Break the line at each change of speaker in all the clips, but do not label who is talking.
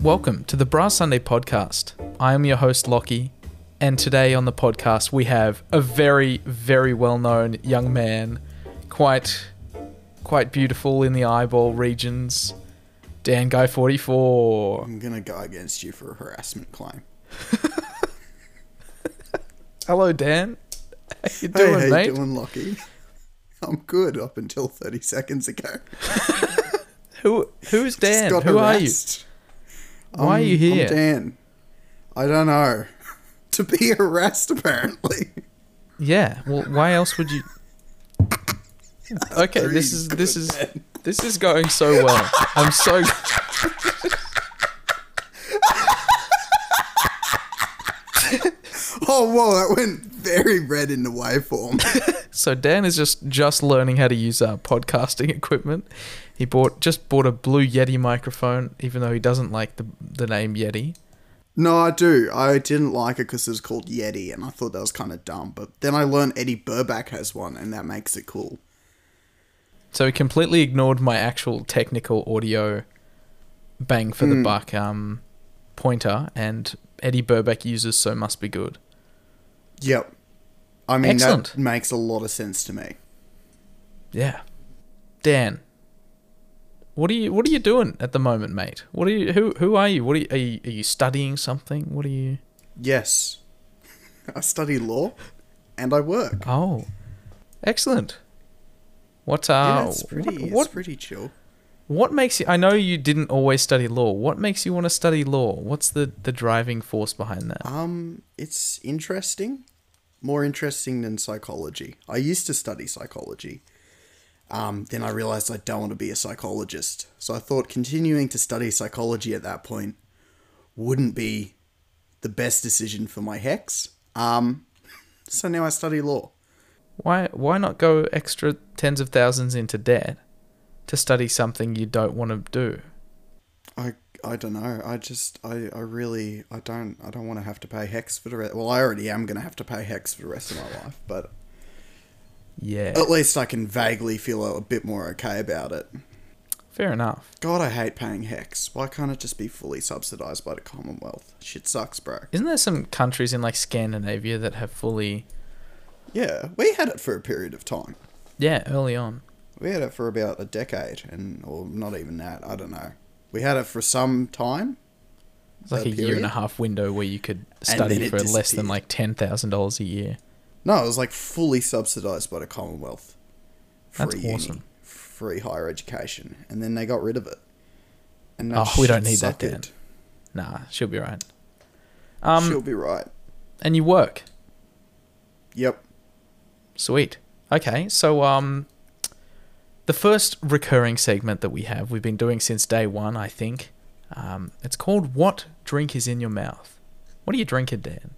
Welcome to the Bruh Sunday podcast. I am your host, Lockie, and today on the podcast we have a very, very well known young man, quite quite beautiful in the eyeball regions. Dan Guy 44.
I'm gonna go against you for a harassment claim.
Hello, Dan. How you
Hey,
doing,
how
mate?
you doing, Lockie? I'm good up until 30 seconds ago.
Who who's Dan? Who are you? Why are you here? I'm?
Dan. I don't know. to be harassed, apparently.
Yeah. Well, why else would you? Okay, this is this is this is going so well. I'm so.
Oh, whoa, that went very red in the waveform.
So Dan is just just learning how to use uh, podcasting equipment. He bought just bought a blue Yeti microphone, even though he doesn't like the the name Yeti.
no, I do. I didn't like it because it was called Yeti, and I thought that was kind of dumb. But then I learned Eddie Burback has one, and that makes it cool.
So he completely ignored my actual technical audio bang for the buck um, pointer, and Eddie Burback uses so must be good.
Yep. I mean,
Excellent.
that makes a lot of sense to me.
Yeah, Dan. What are you What are you doing at the moment, mate? What are you? Who Who are you? What are you? Are you, are you studying something? What are you?
Yes. I study law and I work.
Oh, excellent. What
yeah,
uh?
it's pretty
what,
it's pretty chill.
What makes you? I know you didn't always study law. What makes you want to study law? What's the the driving force behind that?
Um it's interesting. More interesting than psychology. I used to study psychology. Um, then I realized I don't want to be a psychologist. So I thought continuing to study psychology at that point wouldn't be the best decision for my HECS. Um, so now I study law.
Why Why not go extra tens of thousands into debt to study something you don't want to do?
I I don't know. I just I, I really I don't I don't want to have to pay HECS for the rest. Well, I already am going to have to pay HECS for the rest of my life, but
Yeah,
at least I can vaguely feel a, bit more okay about it.
fair enough.
God, I hate paying HECS. Why can't it just be fully subsidized by the Commonwealth? Shit sucks, bro.
Isn't there some countries in like Scandinavia that have fully?
Yeah, we had it for a period of time.
Yeah, early on.
We had it for about a decade, and or not even that. I don't know. We had it for some time.
It's like a year and a half window where you could study for less than like ten thousand dollars a year.
No, it was like fully subsidized by the Commonwealth.
That's
Free uni,
awesome.
Free higher education, and then they got rid of it. And
Oh, we don't need that, then. Nah, she'll be right. Um,
She'll be right.
and you work.
Yep.
Sweet. Okay, so um, the first recurring segment that we have, we've been doing since day one, I think. Um, it's called "What Drink Is in Your Mouth." What are you drinking, Dan?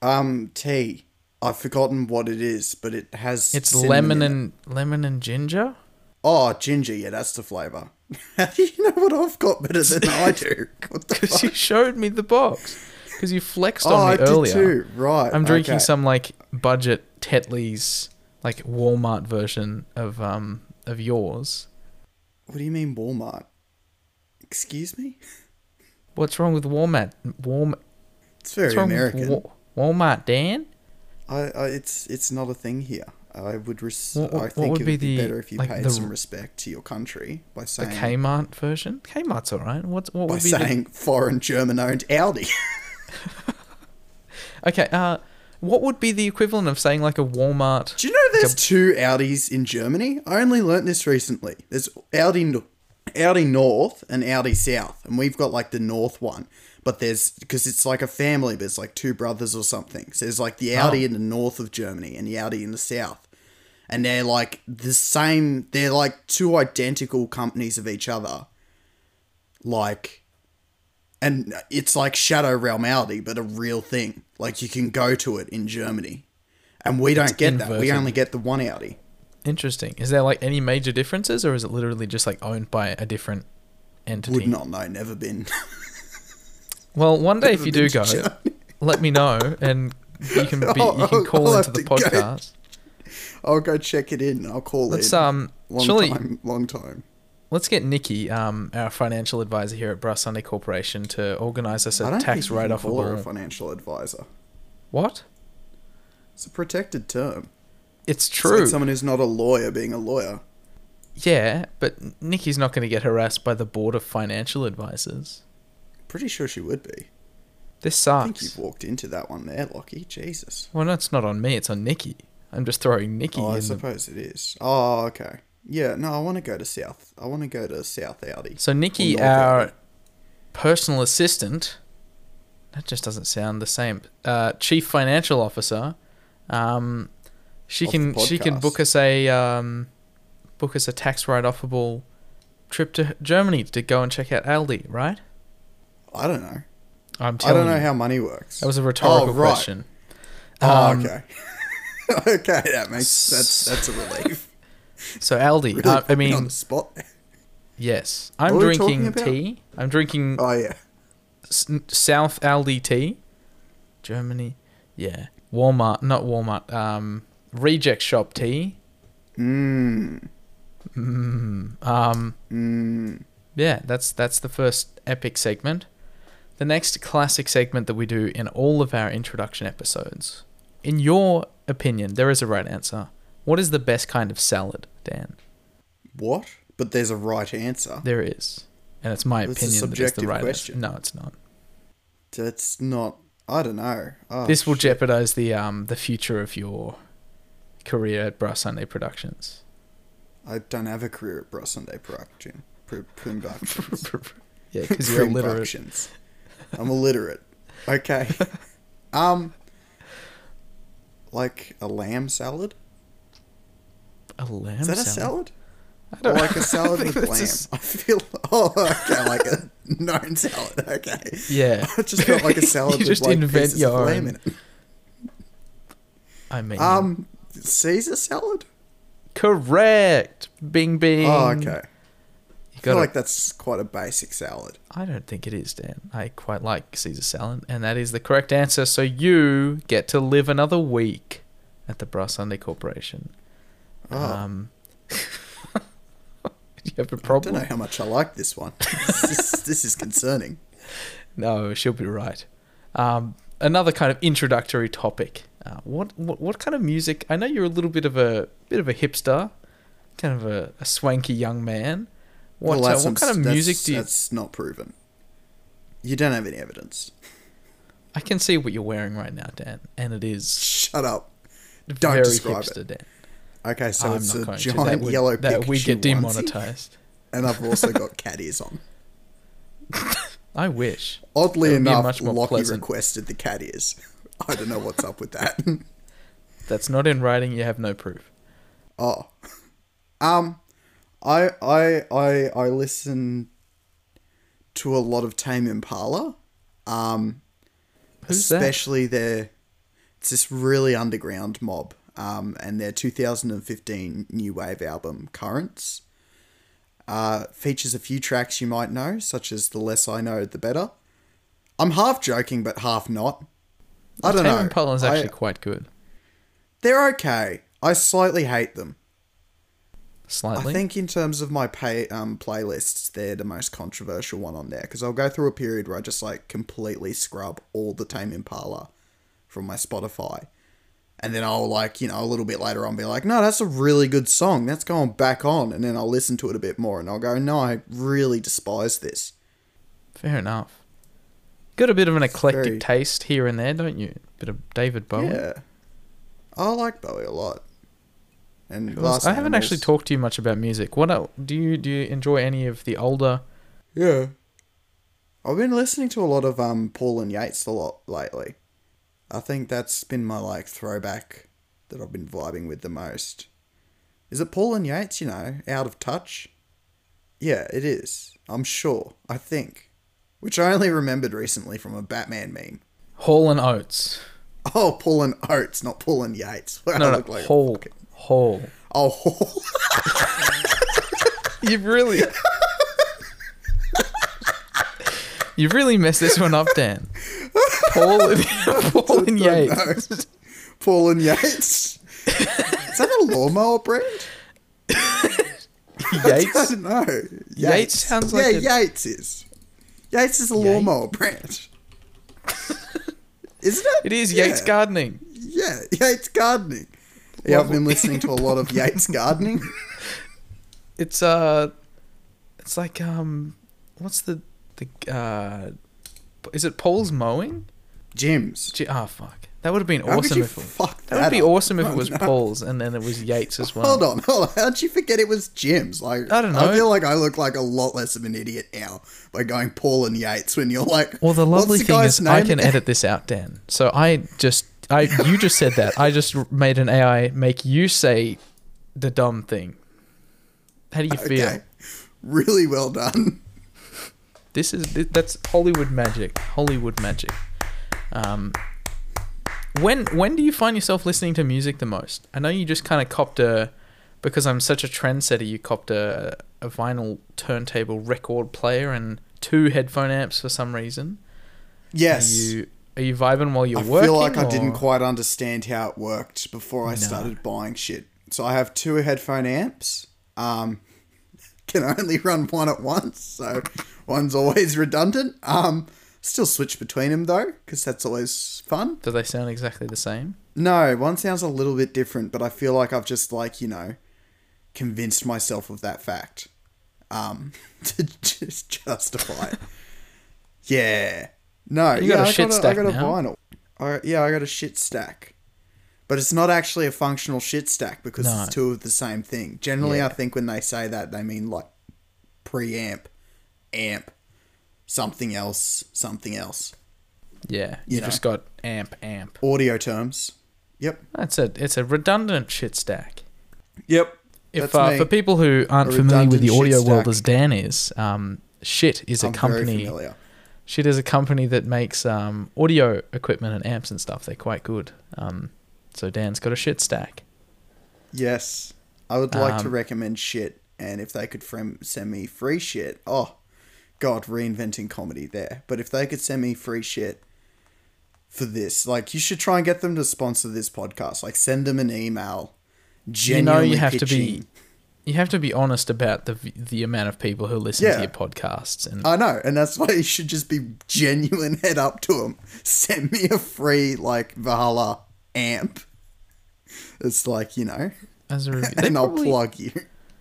Um, tea. I've forgotten what it is, but it has.
It's lemon
in it.
and lemon and ginger.
Oh, ginger. Yeah, that's the flavor. How do you know what I've got better than I do?
Because you showed me the box. Because you flexed
Oh,
on
I
me
did
earlier.
too. Right.
I'm drinking
okay.
some like budget Tetley's like Walmart version of um of yours.
What do you mean Walmart? Excuse me.
What's wrong with Walmart? Walmart.
It's very American.
Wa- Walmart, Dan?
I, I, it's it's not a thing here. I would. Res-
What- what-
I think
would
it
be
would be,
the-
better if you
like,
paid
the-
some respect to your country by saying The
Kmart version? Kmart's alright. What's what
by
would be
saying foreign German-owned
Aldi. Okay, uh what would be the equivalent of saying like a Walmart
Do you know there's two Aldis in Germany? I only learnt this recently. There's Aldi, Aldi North and Aldi South, and we've got like the North one. But there's because it's like a family, but it's like two brothers or something. So there's like the oh.
Aldi Oh.
in the north of Germany and the Aldi in the south, and they're like the same. They're like two identical companies of each other. Like, and it's like Shadow Realm Aldi, but a real thing. Like you can go to it in Germany. And we don't get that. We only get the one Aldi.
Interesting. Is there like any major differences or is it literally just like owned by a different entity?
Would not know, never been.
Well, one day if you do go,
Germany.
let me know and you can be you can call
I'll
into the
to go.
podcast.
I'll go check it in. I'll call
Let's
in.
um
long
surely
time, long time.
Let's get Nikki, um, our financial advisor here at Bruh Sunday Corporation, to organise us a tax
can
write-off.
call her a financial advisor.
What?
It's a protected term.
It's
It's
true.
like someone who's not a lawyer being a lawyer.
yeah, but Nikki's not going to get harassed by the board of financial advisors.
Pretty sure she would be.
This
I think
sucks.
you've walked into that one there, Lockie. Jesus.
Well, no, it's not on me. It's on Nikki. I'm just throwing Nikki
Oh, I
in the
suppose it is. Oh, okay. Yeah, no, I want to go to South. I want to go to South Aldi.
So Nikki, our
Audi.
personal assistant, that just doesn't sound the same. Uh, chief financial officer, um, she can she can book us a um, book us a tax write offable trip to Germany to go and check out Aldi, right?
I don't know.
I'm
I don't know
you.
how money works.
that was a rhetorical
Oh, right.
question.
Oh,
Um,
okay. okay, that makes that's that's a relief.
So Aldi,
Really
uh, I
put me on
mean,
the spot.
yes, I'm
What were we talking
drinking tea. I'm drinking
Oh yeah.
S- South Aldi tea, Germany. Yeah, Walmart, not Walmart. Um, Reject Shop tea.
Mmm.
Mm, um,
Mmm.
yeah, that's that's the first epic segment. The next classic segment that we do in all of our introduction episodes. In your opinion, there is a right answer. What is the best kind of salad, Dan?
What? But there's a right answer.
There is, and it's my
a
opinion that it's the right
question.
answer. No, it's not.
That's not. I don't know. Oh,
this will
shit.
jeopardize the um the future of your career at Bruh Sunday Productions.
I don't have a career at Bruh Sunday Production. Pr- Productions.
yeah, because you're illiterate.
Productions. I'm illiterate. Okay. Um. Like a lamb salad?
A lamb
Is that a
salad?
salad?
I
Or
don't
like a salad with
that's a
lamb?
s-
I feel. Oh, okay, like a known salad. Okay.
Yeah.
I just felt like a salad
You
with
just
like
invent
pieces
your
of lamb
own.
in it.
I mean,
Um, Caesar salad.
correct. Bing bing.
Oh, okay.
You
I feel
got
like that's quite a basic salad.
I don't think it is, Dan. I quite like Caesar salad, and that is the correct answer. So you get to live another week at the Bruh Sunday Corporation.
Oh,
Um, you have a
I don't know how much I like this one. this, is, this is concerning.
No, she'll be right. Um, another kind of introductory topic. Uh, what, what what kind of music? I know you're a little bit of a bit of a hipster, kind of a, a swanky young man. What
Well,
uh, what kind of music do you?
That's not proven. You don't have any evidence.
I can see what you're wearing right now, Dan, and it is
Shut up. Don't describe
hipster,
it.
Dan.
Okay, so
I'm
it's a.
That
giant
would,
yellow
that we get demonetized.
and I've also got cat ears on.
I wish.
Oddly
That
enough, Lockie
pleasant.
requested the cat ears. I don't know what's up with that.
That's not in writing. You have no proof.
oh, um, I I I I listen to a lot of Tame Impala. Um,
Who's that?
especially their it's this really underground mob um, and their 2015 new wave album currents uh, features a few tracks you might know such as the less i know the better. I'm half joking but half not. I don't
Tame
know.
Impala is
I-
actually quite good.
they're okay. I slightly hate them.
Slightly.
I think in terms of my pay um, playlists, they're the most controversial one on there because I'll go through a period where I just like completely scrub all the Tame Impala from my Spotify, and then I'll like you know a little bit later on be like, no, that's a really good song. That's going back on, and then I'll listen to it a bit more, and I'll go, no, I really despise this.
Fair enough. Got a bit of an eclectic
very-
taste here and there, don't you? Bit of David Bowie.
Yeah, I like Bowie a lot. And
I haven't actually talked to you much about music. What el- do you do? You enjoy any of the older?
Yeah. I've been listening to a lot of um Paul and Yates a lot lately. I think that's been my like throwback that I've been vibing with the most. Is it Paul and Yates, you know, out of touch? Yeah, it is. I'm sure. I think. Which I only remembered recently from a Batman meme.
Hall and Oates.
Oh, Paul and Oates, not Paul and Yates.
No, no,
like
Hall.
fucking-
Hall.
Oh, Hall.
You've really. You've really messed this one up, Dan. Paul and, Paul and Yates.
know. Paul and Yates. Is that a lawnmower brand?
Yates.
I don't know.
Yates sounds like
yeah,
a-
Yates is. Yates is a
Yates?
lawnmower brand, isn't it?
It is
Yeah.
Yates Gardening.
Yeah, Yates gardening. Yeah, I've been listening to a lot of Yates gardening.
It's uh, it's like um, what's the the uh, is it Paul's mowing?
Jim's.
Gee, oh fuck, that would have been
How could
awesome
you
if it,
fuck
that would be
up?
awesome if it was. Paul's and then it was Yates as well.
Hold on, hold on. How'd you forget it was Jim's? Like,
I don't know.
I feel like I look like a lot less of an idiot now by going Paul and Yates when you're like,
Well, the
"What's
lovely thing
guy's
is I can edit this out, Dan. So I just I you just said that. I just made an AI make you say the dumb thing. How do you feel?
Okay, really well done.
This is that's Hollywood magic. Hollywood magic. Um, when when do you find yourself listening to music the most? I know you just kind of copped a because I'm such a trendsetter. You copped a a vinyl turntable record player and two headphone amps for some reason.
Yes.
Are you are you vibing while you're
I
working?
I feel like I didn't quite understand how it worked before I
No.
started buying shit. So I have two headphone amps. Um, can only run one at once, so one's always redundant. Um, still switch between them though, because that's always fun.
Do they sound exactly the same?
No, one sounds a little bit different, but I feel like I've just like you know convinced myself of that fact um, to just justify it. Yeah. No,
You
yeah,
got a
I
shit
got a,
stack
I got a
now?
vinyl. I, yeah, I got a Schiit stack. But it's not actually a functional Schiit stack because
No.
it's two of the same thing. Generally,
Yeah.
I think when they say that, they mean like preamp, amp, something else, something else.
Yeah, you
know.
just got amp amp.
Audio terms. Yep.
That's a it's a redundant Schiit stack.
Yep.
If uh, for people who aren't
A
familiar with the audio world as Dan is, um, Schiit is a
I'm very
company.
familiar.
Schiit is a company that makes um, audio equipment and amps and stuff. They're quite good. Um, so Dan's got a Schiit stack.
Yes. I would like to
Um,
recommend Schiit, and if they could frem- send me free shit, oh, God, reinventing comedy there. But if they could send me free shit for this, like, you should try and get them to sponsor this podcast. Like, send them an email.
You know,
Genuinely
you have to be you have to be honest about the the amount of people who listen
Yeah.
to your podcasts and
I know, and that's why you should just be genuine head up to them. Send me a free, like, Valhalla amp. It's like, you know,
as a review.
And I'll
probably-
plug you.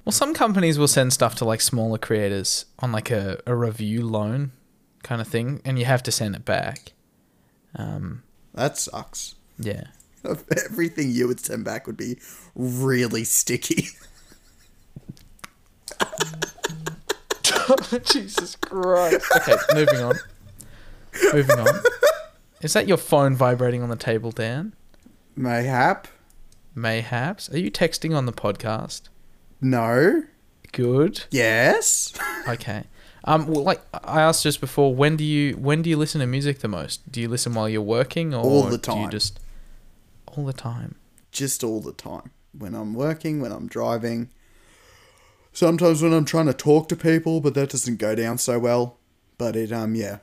Well, some companies will send stuff to like smaller creators on like a, a review loan kind of thing, and you have to send it back. Um,
That sucks.
yeah.
Everything you would send back would be really sticky.
Jesus Christ. Okay, moving on. Moving on. Is that your phone vibrating on the table, Dan?
Mayhap?
Mayhaps. Are you texting on the podcast?
No.
Good.
Yes.
Okay. Um, well, like I asked just before, when do you when do you listen to music the most? Do you listen while you're working, or
All the
Do you just all the time?
Just all the time. When I'm working, when I'm driving. Sometimes when I'm trying to talk to people, but that doesn't go down so well. But it, um, yeah.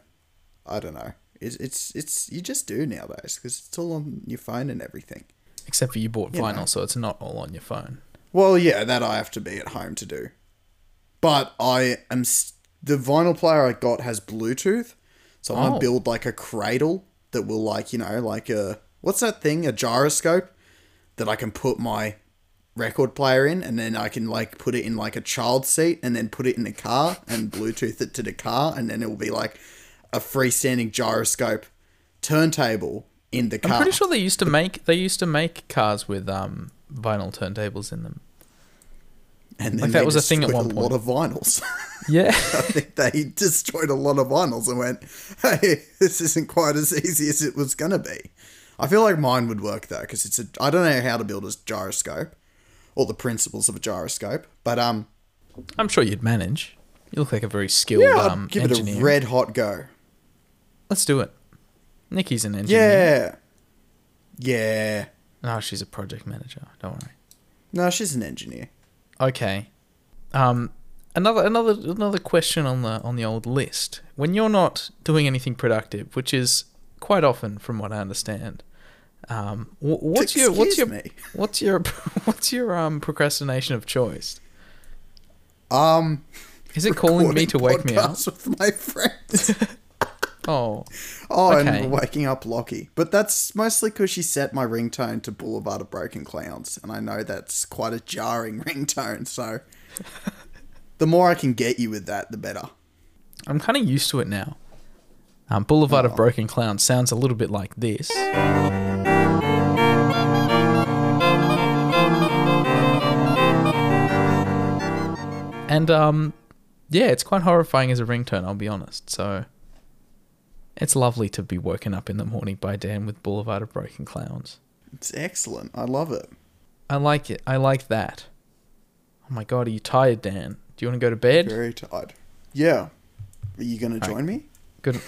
I don't know. It's, it's, it's you just do nowadays because it's all on your phone and everything.
Except for you bought
You
vinyl,
know.
so it's not all on your phone.
Well, yeah, that I have to be at home to do. But I am s- the vinyl player I got has Bluetooth, so I want
Oh.
to build like a cradle that will like you know like a what's that thing a gyroscope that I can put my record player in, and then I can like put it in like a child seat, and then put it in the car and Bluetooth it to the car, and then it will be like a freestanding gyroscope turntable in the
I'm pretty sure they used to make they used to make cars with um vinyl turntables in them.
and then
like that
they
was a thing at one
a lot of vinyls.
Yeah.
I think they destroyed a lot of vinyls and went, "Hey, this isn't quite as easy as it was gonna be." I feel like mine would work though, because it's a. I don't know how to build a gyroscope, or the principles of a gyroscope, but um,
I'm sure you'd manage. You look like a very skilled
yeah, I'd
um,
give
engineer.
it a red hot go.
Let's do it. Nikki's an engineer.
Yeah, yeah.
No, she's a project manager. Don't worry.
No, she's an engineer.
Okay. Um, another another another question on the on the old list. When you're not doing anything productive, which is quite often, from what I understand, um, wh- what's your what's your
me.
what's your what's your um procrastination of choice?
Um,
Is it calling me to wake me up?
with my friends.
Oh,
Oh,
Okay.
and waking up Lockie. But that's mostly because she set my ringtone to Boulevard of Broken Clowns, and I know that's quite a jarring ringtone. So, the more I can get you with that, the better.
I'm kind of used to it now. Um, Boulevard of Broken Clowns sounds a little bit like this. And um, yeah, it's quite horrifying as a ringtone. I'll be honest. So it's lovely to be woken up in the morning by Dan with Boulevard of Broken Clowns.
It's excellent. I love it.
I like it. I like that. Oh my god, are you tired, Dan? Do you want to go to bed?
Very tired. Yeah. Are you going to
Right.
join me?
Good.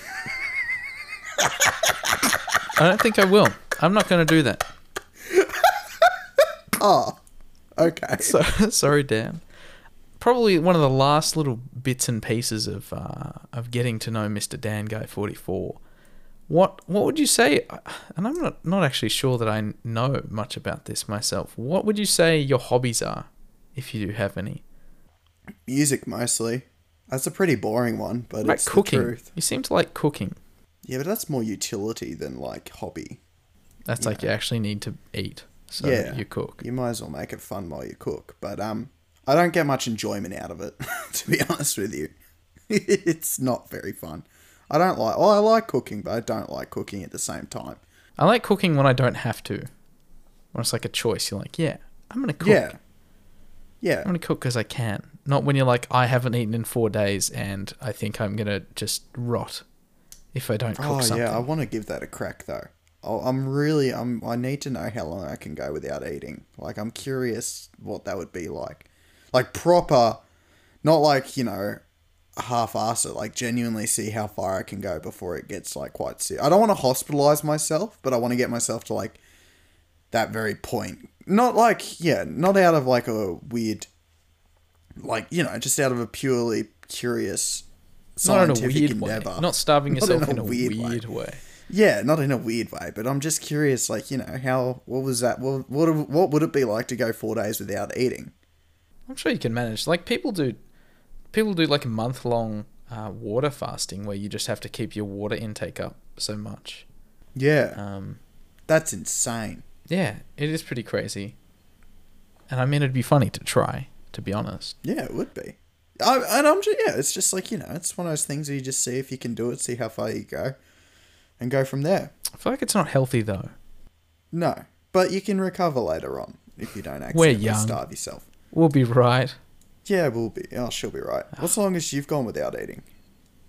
I don't think I will. I'm not going to do that.
Oh, okay.
So sorry, Dan. Probably one of the last little bits and pieces of uh, of getting to know Mr. Dan Guy Forty Four. What what would you say? And I'm not not actually sure that I know much about this myself. What would you say your hobbies are, if you do have any?
Music mostly. That's a pretty boring one, but
Like
it's the
cooking.
truth.
You seem to like cooking.
Yeah, but that's more utility than like hobby.
That's like you actually need to eat, so
yeah,
you cook.
You might as well make it fun while you cook. But um, I don't get much enjoyment out of it, to be honest with you. it's not very fun. I don't like. Oh, I like cooking, but I don't like cooking at the same time.
I like cooking when I don't have to. When it's like a choice, you're like, yeah, I'm gonna cook.
Yeah. Yeah.
I'm gonna cook because I can. Not when you're like, I haven't eaten in four days and I think I'm gonna just rot if I don't cook
Oh
something.
yeah, I want to give that a crack though. Oh, I'm really. I'm. I need to know how long I can go without eating. Like I'm curious what that would be like. Like proper, not like you know, half-ass it. Like genuinely see how far I can go before it gets like quite sick. I don't want to hospitalize myself, but I want to get myself to like that very point. Not like yeah, not out of like a weird, like you know, just out of a purely curious
not in a
scientific
weird
endeavor.
way. Not starving
Not
yourself
in a
in a
weird
weird,
way.
way.
Yeah, not in a weird way, but I'm just curious, like, you know, how, what was that, what, what, what would it be like to go four days without eating?
I'm sure you can manage. Like people do, people do like a month long uh, water fasting where you just have to keep your water intake up so much.
Yeah,
Um,
that's insane.
yeah, it is pretty crazy. And I mean, it'd be funny to try, to be honest.
Yeah, it would be. I, and I'm just, yeah, it's just like, you know, it's one of those things where you just see if you can do it, see how far you go, and go from there.
I feel like it's not healthy though.
No, but you can recover later on if you don't accidentally
young.
starve yourself.
We'll be right.
Yeah, we'll be. Oh, she'll be right. What's the longest you've gone without eating?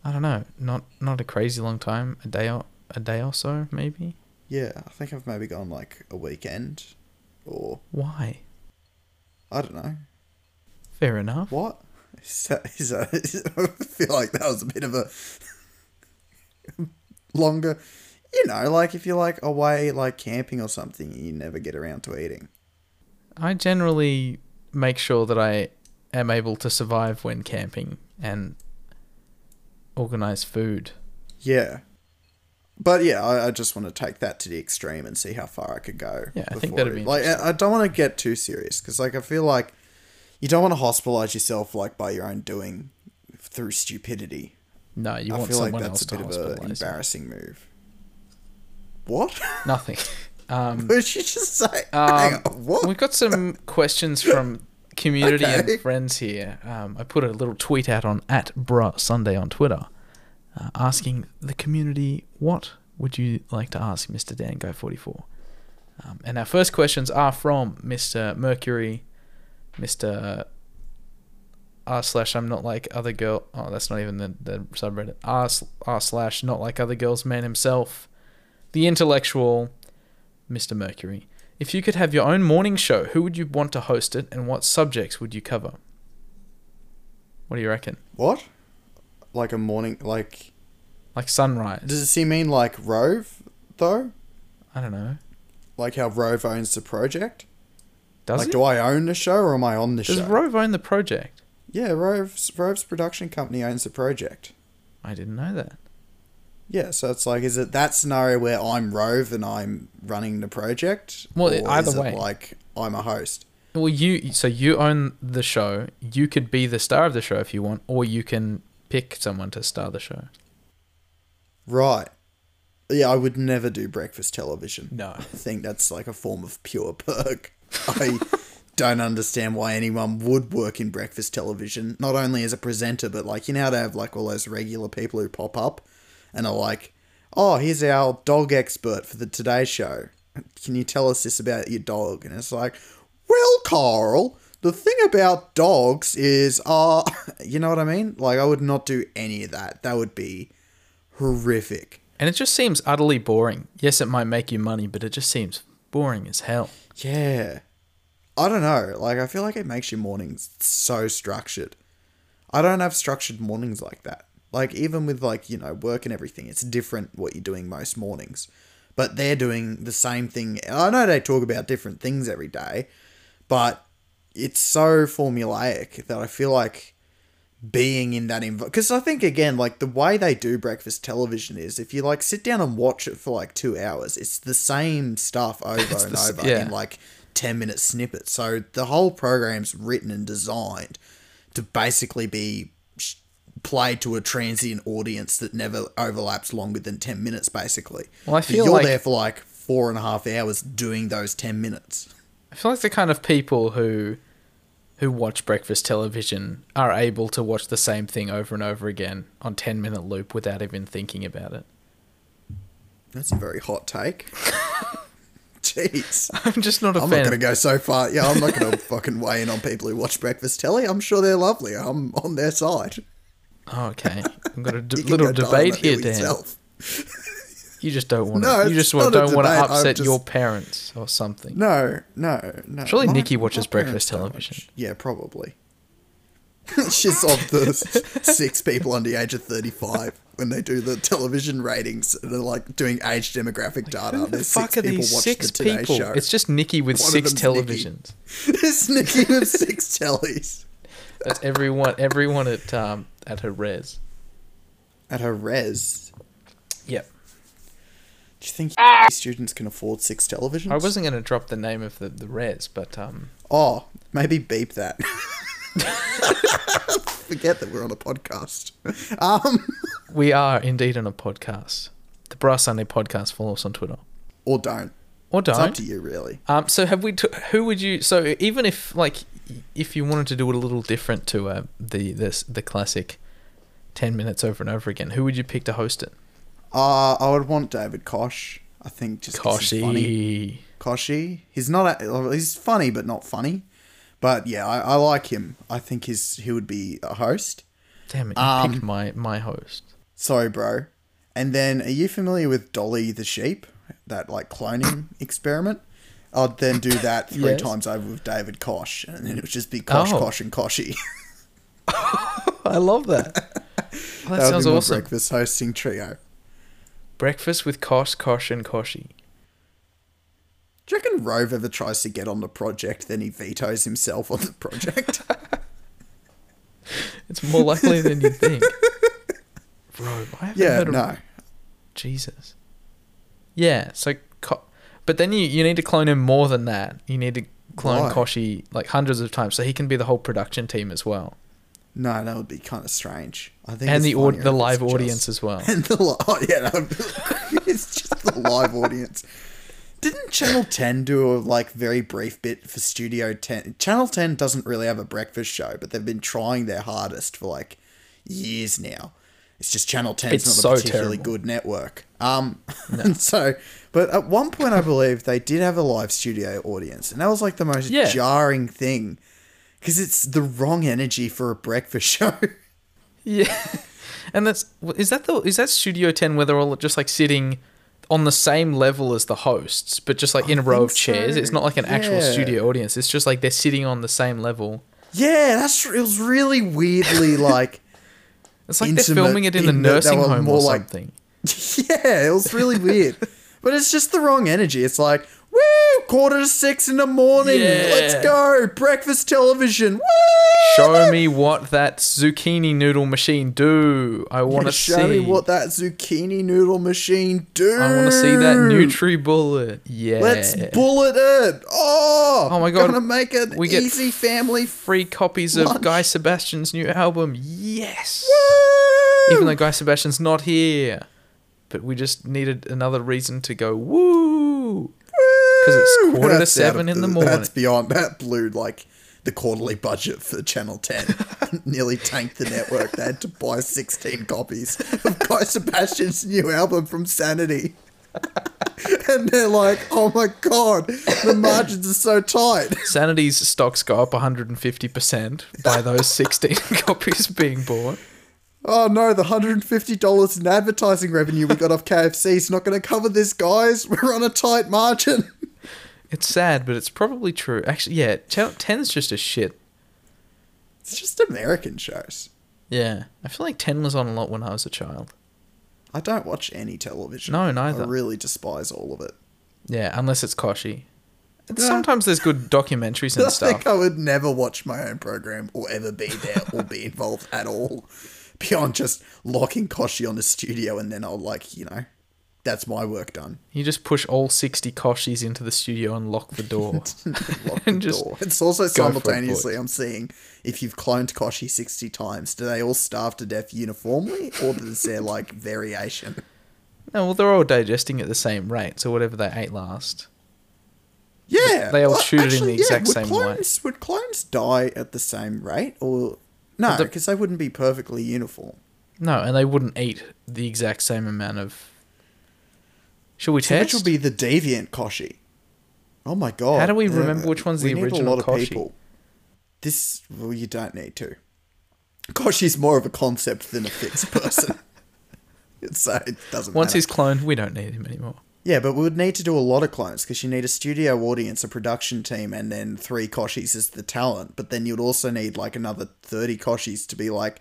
I don't know. Not not a crazy long time. A day or a day or so, maybe.
Yeah, I think I've maybe gone like a weekend, or
Why?
I don't know.
Fair enough.
What? Is that, is that, is, I feel like that was a bit of a longer. You know, like if you're like away, like camping or something, you never get around to eating.
I generally make sure that I am able to survive when camping and organize food.
Yeah. But yeah, I, I just want to take that to the extreme and see how far I could go.
Yeah, I think that'd be
like. I I don't want to get too serious because, like, I feel like you don't want to hospitalize yourself like by your own doing through stupidity.
No, you
I
want
feel like that's
else
a bit of an
you.
embarrassing move. What?
Nothing. Um,
what did you just say?
Um,
what?
We've got some questions from community
Okay.
and friends here. Um, I put a little tweet out on at Bruh Sunday on Twitter, uh, asking the community what would you like to ask Mr. Dan Go Forty Four. Um, and our first questions are from Mr. Mercury, Mr. R slash I'm not like other girl. Oh, that's not even the, the subreddit. R slash not like other girls man himself, the intellectual, Mr. Mercury. If you could have your own morning show, who would you want to host it, and what subjects would you cover? What do you reckon?
What? Like a morning, like
Like sunrise?
does he mean like Rove though?
I don't know.
Like how Rove owns the project?
Does
like,
it?
do I own the show or am I on the
Does
show?
Does Rove own the project?
yeah, Rove's Rove's production company owns the project.
I didn't know that.
Yeah, so it's like, is it that scenario where I'm Rove and I'm running the project?
Well,
Or
either
is it
way.
like I'm a host.
Well, you so you own the show. You could be the star of the show if you want, or you can pick someone to star the show.
Right. Yeah, I would never do breakfast television.
No.
I think that's like a form of pure perk. I don't understand why anyone would work in breakfast television, not only as a presenter, but like, you know how they have like all those regular people who pop up and are like, oh, here's our dog expert for the Today Show. Can you tell us this about your dog? And it's like, well, Carl, the thing about dogs is, uh, you know what I mean? Like, I would not do any of that. That would be horrific.
And it just seems utterly boring. Yes, it might make you money, but it just seems boring as hell.
Yeah. I don't know. Like, I feel like it makes your mornings so structured. I don't have structured mornings like that. Like, even with, like, you know, work and everything, it's different what you're doing most mornings. But they're doing the same thing. I know they talk about different things every day, but it's so formulaic that I feel like being in that environment. Because I think, again, like, the way they do breakfast television is if you, like, sit down and watch it for, like, two hours, it's the same stuff over
It's
and
the
over
yeah.
in, like, 10 minute snippets. So the whole program's written and designed to basically be played to a transient audience that never overlaps longer than 10 minutes, basically.
Well, I feel
you're
like-
there for like four and a half hours doing those 10 minutes.
I feel like the kind of people who who watch breakfast television are able to watch the same thing over and over again on 10 minute loop without even thinking about it.
That's a very hot take. Jeez.
I'm just not a
I'm
fan.
not going to go so far. Yeah, I'm not going to fucking weigh in on people who watch breakfast telly. I'm sure they're lovely. I'm on their side.
Oh, okay. I've got a d- little
go die on
debate here, Dan.
yourself.
You just don't want
No,
to. You just don't want to
debate,
upset
just-
your parents or something.
No, no, no.
Surely
My-
Nikki watches breakfast television.
Yeah, probably. She's of the six people under the age of 35 when they do the television ratings. and They're like doing age demographic data.
Who the
There's
fuck
six
are
people
these
watch
six
the Today
people?
Show.
It's just Nikki with
One
six
them's Nikki.
televisions.
It's Nikki with six tellies.
That's everyone. Everyone at um at her res.
At her res.
Yep.
Do you think students can afford six televisions?
I wasn't going to drop the name of the, the res, but um,
Oh, maybe beep that. Forget that we're on a podcast. Um,
we are indeed on a podcast. The Bruh Sunday podcast. Follow us on Twitter.
or don't.
Or don't.
It's up to you, really.
Um, so have we? T- who would you? So even if like, if you wanted to do it a little different to uh, the this the classic, ten minutes over and over again, who would you pick to host it?
Uh, I would want David Koch. I think just he's funny.
Kochie.
Kochie. He's not. A, he's funny, but not funny. But yeah, I, I like him. I think he's he would be a host.
Damn it! You
Um,
picked my my host.
Sorry, bro. And then, are you familiar with Dolly the sheep? That like cloning experiment. I'd then do that three
Yes.
times over with David Koch, and then it would just be Koch,
Oh.
Koch, and Kochie.
I love that. Well, that,
that
sounds awesome.
breakfast hosting trio.
Breakfast with Koch, Koch, and Kochie.
Do you reckon Rove ever tries to get on the project, then he vetoes himself on the project?
It's more likely than you think. Bro, I haven't
yeah,
heard of
no.
Jesus. Yeah, so, but then you, you need to clone him more than that. You need to clone
Why?
Kochie like hundreds of times so he can be the whole production team as well.
No, that would be kind of strange. I think
And the
funnier
the live
just-
audience as well.
And the li- oh yeah, no, it's just the live audience. Didn't Channel Ten do a like very brief bit for Studio Ten? Channel Ten doesn't really have a breakfast show, but they've been trying their hardest for like years now. It's just Channel 10
It's
not
so
a particularly
terrible.
good network. Um, and so, but at one point, I believe they did have a live studio audience, and that was like the most
Yeah.
jarring thing because it's the wrong energy for a breakfast show.
Yeah. And that's is that the is that Studio 10 where they're all just like sitting on the same level as the hosts, but just like in a row of chairs.
so.
It's not like an actual studio audience. It's just like they're sitting on the same level.
yeah, that's it was really weirdly like.
It's like
Intimate
they're filming it in a
in that they
nursing home or
like-
something.
Yeah, it was really weird. But it's just the wrong energy. It's like, Woo! Quarter to six in the morning.
Yeah.
Let's go. Breakfast television. Woo!
Show me what that zucchini noodle machine do. I want to
Show
see.
me what that zucchini noodle machine do.
I want to see that Nutri Bullet. Yeah.
Let's bullet it. Oh,
Oh my God.
Gonna make it
We get
easy family.
free copies of Guy Sebastian's new album. Yes.
Woo!
Even though Guy Sebastian's not here, but we just needed another reason to go woo because it's quarter to seven
of
in the morning.
That's beyond that blew like the quarterly budget for Channel 10. Nearly tanked the network. They had to buy 16 copies of Guy Sebastian's new album from Sanity. and they're like, oh my god, the margins are so tight.
Sanity's stocks go up 150% by those 16 copies being bought.
Oh no, the $150 in advertising revenue we got off KFC is not going to cover this, guys. We're on a tight margin.
It's sad, but it's probably true. Actually, yeah, Channel 10's just a shit.
It's just American shows.
Yeah. I feel like 10 was on a lot when I was a child.
I don't watch any television.
No, neither.
I really despise all of it.
Yeah, unless it's Kochie.
Yeah.
Sometimes there's good documentaries and
I
stuff.
think I would never watch my own program or ever be there or be involved at all. Beyond just locking Kochie on the studio and then I'll like, you know, that's my work done.
You just push all 60 Kochies into the studio and lock the door.
Lock the
And just
door. It's also
for it,
simultaneously I'm seeing if you've cloned Kochie sixty times, do they all starve to death uniformly? Or is there like variation?
no, well, they're all digesting at the same rate, so whatever they ate last.
Yeah.
They all
well,
shoot it in the exact
would
same way.
Would clones die at the same rate? Or no, because they wouldn't be perfectly uniform.
No, and they wouldn't eat the exact same amount of. Should we
So which will be the deviant Kochie? Oh my god!
How do we
Uh,
remember which one's
we
the
need
original
a lot
Kochie?
of people. This well, you don't need to. Kochie's more of a concept than a fixed person, so it doesn't.
Once
matter.
he's cloned, we don't need him anymore.
Yeah, but we would need to do a lot of clones because you need a studio audience, a production team, and then three Kochies as the talent. But then you'd also need like another thirty Kochies to be like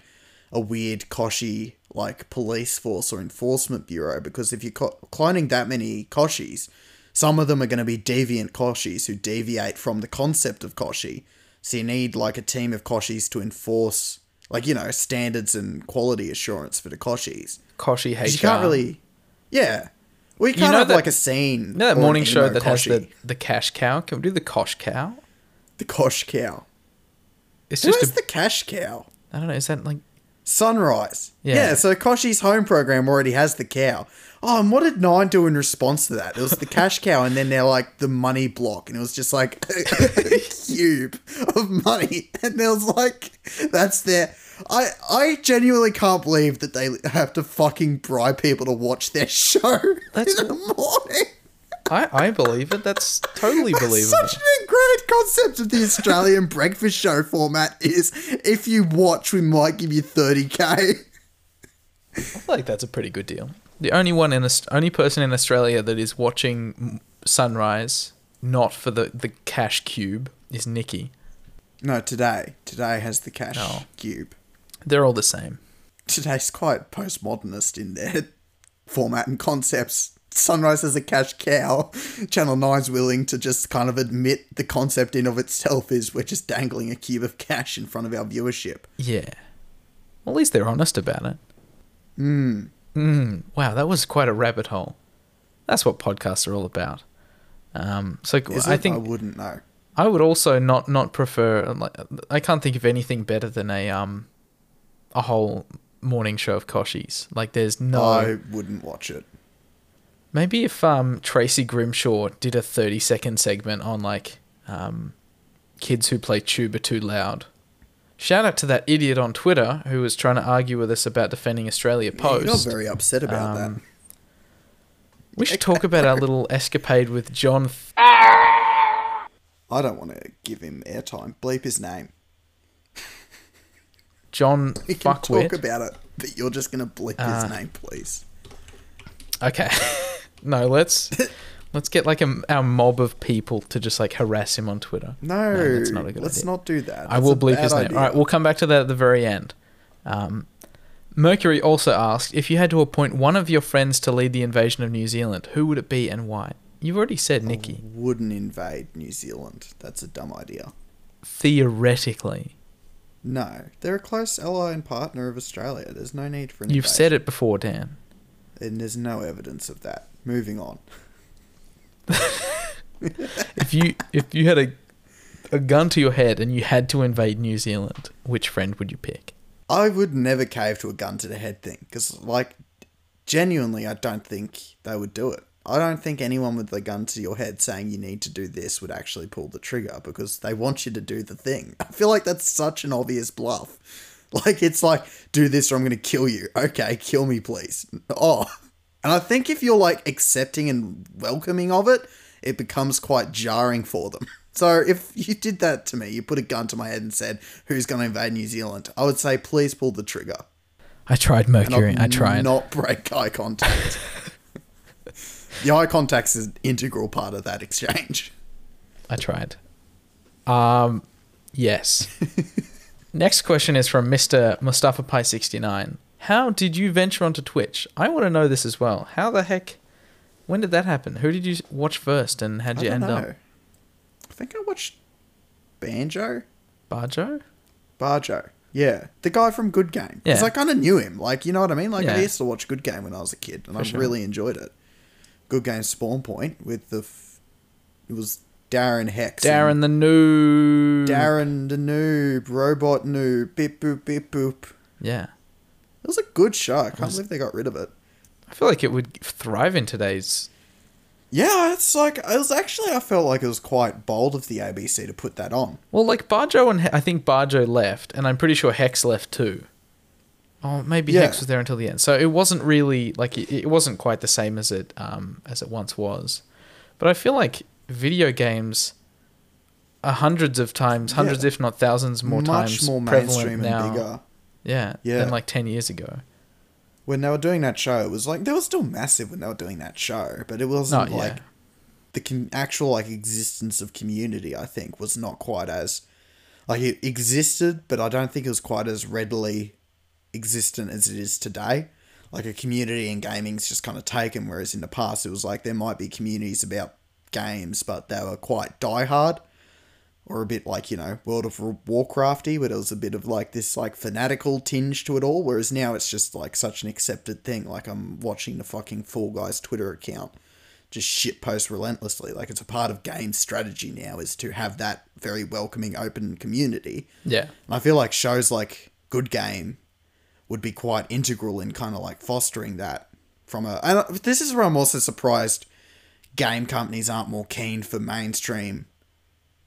a weird Kochie like police force or enforcement bureau. Because if you're co- cloning that many Kochies, some of them are going to be deviant Kochies who deviate from the concept of Kochie. So you need like a team of Kochies to enforce, like you know, standards and quality assurance for the Kochies.
Kochie HR.
You can't really, yeah. You can't
know
have
that-
like a scene.
No, that morning show that has the, the cash cow? Can we do the Kosh cow?
the Kosh cow.
It's
Who
just
is
a.
the cash cow?
I don't know. Is that like.
Sunrise.
Yeah.
Yeah. so Kochie's home program already has the cow. Oh, and what did Nine do in response to that? It was the cash cow, and then they're like the money block, and it was just like a cube of money, and it was like that's their. I I genuinely can't believe that they have to fucking bribe people to watch their show
That's-
in the morning.
I, I believe it. That's totally believable.
Such an great concept of the Australian breakfast show format is if you watch, we might give you 30k.
I feel like that's a pretty good deal. The only one in only person in Australia that is watching Sunrise, not for the, the cash cube, is Nikki.
No, today. Today has the cash
Oh.
cube.
They're all the same.
Today's quite postmodernist in their format and concepts. Sunrise has a cash cow. Channel 9's willing to just kind of admit the concept in of itself is we're just dangling a cube of cash in front of our viewership.
Yeah. Well, at least they're honest about it.
Hmm.
Mm. Wow, that was quite a rabbit hole. That's what podcasts are all about. Um, so I think
I wouldn't know.
I would also not not prefer. Like, I can't think of anything better than a um a whole morning show of Kochie's. Like, there's no.
I wouldn't watch it.
Maybe if um Tracy Grimshaw did a thirty second segment on like um kids who play tuba too loud. Shout out to that idiot on Twitter who was trying to argue with us about defending Australia
Yeah, you got
Post.
very upset about that.
Um, we should talk about our little escapade with John. Th-
I don't want to give him airtime. Bleep his name.
John
We can talk about it, but you're just going to bleep
Uh,
his name, please.
Okay. no, let's let's get like a, our mob of people to just like harass him on Twitter.
No,
that's not a good
let's
idea.
not do that.
I
That's
will
a
bleep
bad
his name.
idea.
All right, we'll come back to that at the very end. Um, Mercury also asked if you had to appoint one of your friends to lead the invasion of New Zealand, who would it be and why? You've already said Nikki.
Wouldn't invade New Zealand. That's a dumb idea.
Theoretically,
No, they're a close ally and partner of Australia. There's no need for an
you've said it before, Dan.
And there's no evidence of that. Moving on.
If you if you had a a gun to your head and you had to invade New Zealand, which friend would you pick?
I would never cave to a gun to the head thing because, like, genuinely, I don't think they would do it. I don't think anyone with a gun to your head saying you need to do this would actually pull the trigger because they want you to do the thing. I feel like that's such an obvious bluff. Like, it's like, do this or I'm going to kill you. Okay, kill me, please. Oh. And I think if you're, like, accepting and welcoming of it, it becomes quite jarring for them. So if you did that to me, you put a gun to my head and said, who's going to invade New Zealand? I would say, please pull the trigger.
I tried Mercury. I tried.
not break eye contact. the eye contact's an integral part of that exchange.
I tried. Um, yes. Next question is from Mr. Mustafa Pi 69. How did you venture onto Twitch? I want to know this as well. How the heck? When did that happen? Who did you watch first, and how
did
you end
know.
up?
I think I watched Banjo?
Bajo?
Bajo. Yeah. The guy from Good Game. Because
Yeah.
I kind of knew him. Like, you know what I mean? Like, I used to watch Good Game when I was a kid, and
For
I
sure.
really enjoyed it. Good Game Spawn Point with the. F- it was Darren Hex.
Darren the noob.
Darren the Noob, Robot Noob, Bip Boop Bip Boop.
Yeah.
It was a good show. I can't
was-
believe they got rid of it.
I feel like it would thrive in today's.
Yeah, it's like it was actually. I felt like it was quite bold of the ABC to put that on.
Well, like Bajo and He- I think Bajo left, and I'm pretty sure Hex left too. Oh, maybe
Yeah.
Hex was there until the end. So it wasn't really like it, it wasn't quite the same as it um as it once was. But I feel like video games are hundreds of times, hundreds
Yeah.
if not thousands more
Much
times
more
prevalent
mainstream
now.
and bigger.
Yeah,
Yeah.
than like ten years ago.
When they were doing that show, it was like they were still massive when they were doing that show, but it wasn't
Oh, yeah.
like the com- actual like existence of community. I think was not quite as like it existed, but I don't think it was quite as readily existent as it is today. Like a community in gaming's just kind of taken, whereas in the past it was like there might be communities about games, but they were quite diehard. or a bit like you know World of Warcrafty, but it was a bit of like this like fanatical tinge to it all. Whereas now it's just like such an accepted thing. Like I'm watching the fucking Fall Guys Twitter account just shit post relentlessly. Like it's a part of game strategy now is to have that very welcoming, open community.
Yeah.
And I feel like shows like Good Game would be quite integral in kind of like fostering that from a. And this is where I'm also surprised game companies aren't more keen for mainstream,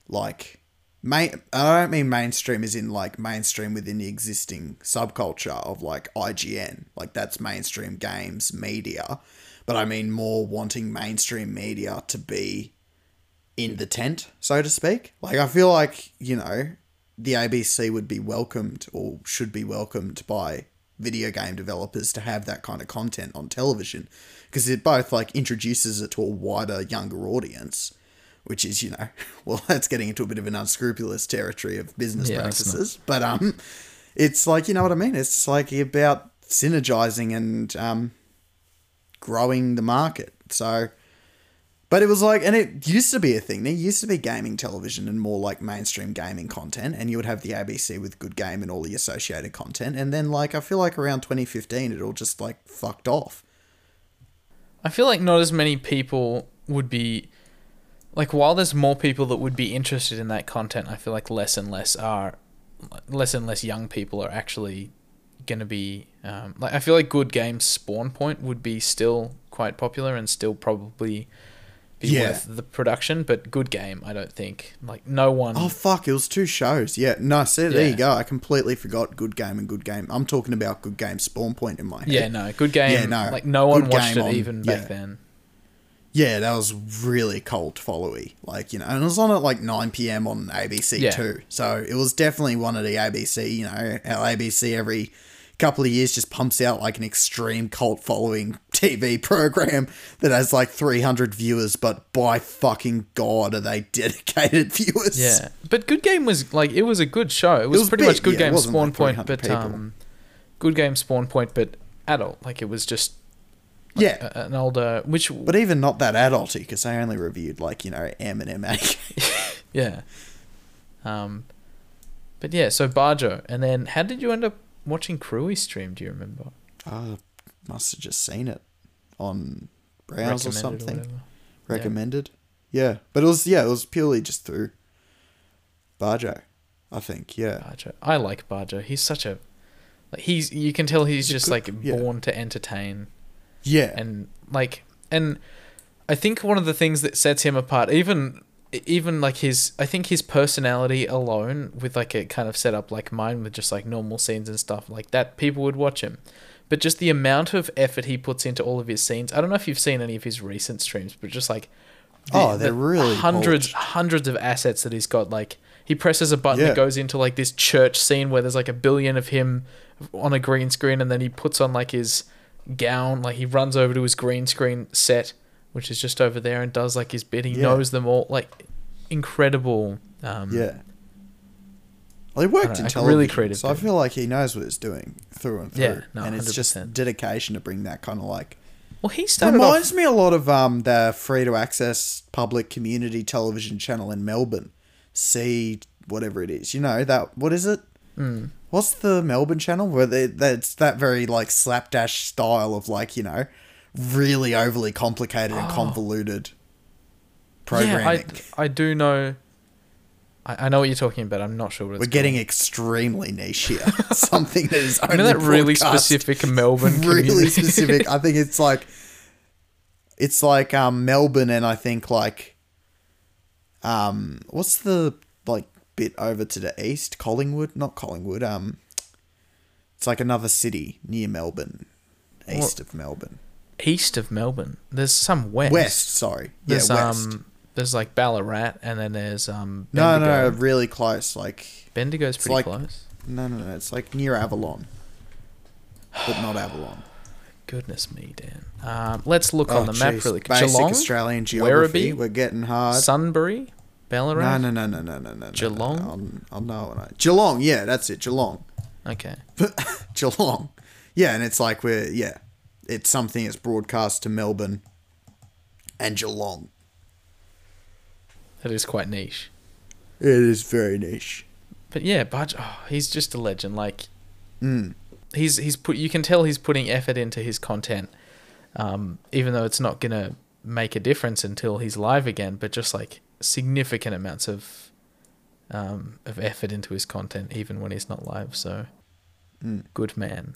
like. Main, I don't mean mainstream as in like mainstream within the existing subculture of like IGN, like that's mainstream games media, but I mean more wanting mainstream media to be in the tent, so to speak. Like I feel like, you know, the ABC would be welcomed or should be welcomed by video game developers to have that kind of content on television because it both like introduces it to a wider younger audience which is you know well that's getting into a bit of an unscrupulous territory of business
Yeah,
practices but um it's like you know what i mean it's like about synergizing and um growing the market so but it was like, and it used to be a thing. There used to be gaming television and more like mainstream gaming content, and you would have the ABC with good game and all the associated content. And then, like, I feel like around 2015, it all just like fucked off.
I feel like not as many people would be like while there's more people that would be interested in that content, I feel like less and less are less and less young people are actually to be um, like I feel like good games spawn point would be still quite popular and still probably be
Yeah.
worth the production, but good game I don't think like no one
Oh fuck! It was two shows. Yeah, no. See, there
Yeah.
you go. I completely forgot good game and good game. I'm talking about good game spawn point in my head.
yeah no good game
Yeah, no,
like no one
Good
watched it
on-
even
yeah.
back then.
Yeah, that was really cult followy. Like, you know, and it was on at like 9 p.m. on ABC
Yeah.
too. So it was definitely one of the ABC, you know, how ABC every couple of years just pumps out like an extreme cult following TV program that has like 300 viewers, but by fucking God, are they dedicated viewers?
Yeah, but Good Game was like it was a good show. It was,
was
pretty
big,
much Good
yeah,
Game Spawn
like
Point,
300
but
people.
um, Good Game Spawn Point, but adult. Like it was just
Yeah.
a- an older, which
But even not that adulty, because I only reviewed like you know M and M A.
yeah, um, but yeah. So Bajo, and then how did you end up watching Crewy stream? Do you remember?
I must have just seen it on Browse or something.
whatever.
recommended. Yeah. but it was yeah, it was purely just through Bajo, I think. Yeah,
Bajo. I like Bajo. He's such a like he's you can tell he's
He's
just
good-
like
yeah.
born to entertain
yeah,
and like and I think one of the things that sets him apart even even like his I think his personality alone with like a kind of setup like mine with just like normal scenes and stuff like that people would watch him. But just the amount of effort he puts into all of his scenes. I don't know if you've seen any of his recent streams, but just like the-
Oh, they're
the
really
hundreds hundreds of assets that he's got like he presses a button
Yeah.
that goes into like this church scene where there's like a billion of him on a green screen and then he puts on like his gown like he runs over to his green screen set which is just over there and does like his bit he
Yeah.
knows them all like incredible um
yeah. Well, he worked
know,
in television,
really creative
so I feel like he knows what he's doing through and through.
Yeah, no,
and it's
100%.
just dedication to bring that kind of like.
well he
It
started off,
reminds me a lot of um the free to access public community television channel in Melbourne, C whatever it is. You know that what is it?
Mm.
What's the Melbourne channel where they, that's that very like slapdash style of like you know, really overly complicated and
Oh.
convoluted
yeah
programming.
I, I do know I, I know what you're talking about i'm not sure what it's
We're getting extremely niche here. Something that is only
you know that really
broadcast
specific melbourne
really
community?
specific. I think it's like it's like um Melbourne and I think like um what's the like bit over to the east? Collingwood? Not Collingwood. Um it's like another city near Melbourne. East of Melbourne.
East of melbourne there's some west
West, sorry.
there's
yeah, west.
um there's like ballarat and then there's um
no, no, no, really close. Like
bendigo's pretty
like-
close
no, no, no. It's like near Avalon, but not Avalon.
Goodness me, Dan. Um, let's look on the map
Oh, jeez.
really quick.
Basic
Geelong,
Australian geography.
Werribee,
We're getting hard.
Sunbury, Ballarat.
No, no, no, no, no, no, no.
Geelong?
No, no. I'll, I'll know. Geelong, yeah, that's it. Geelong.
Okay.
Geelong. Yeah, and it's like we're, yeah, it's something that's broadcast to Melbourne and Geelong.
That is quite niche.
It is very niche.
But yeah, Budge, oh, he's just a legend. Like
Mm.
he's he's put you can tell he's putting effort into his content. Um, even though it's not gonna make a difference until he's live again, but just like significant amounts of um, of effort into his content even when he's not live. So
Mm.
good man.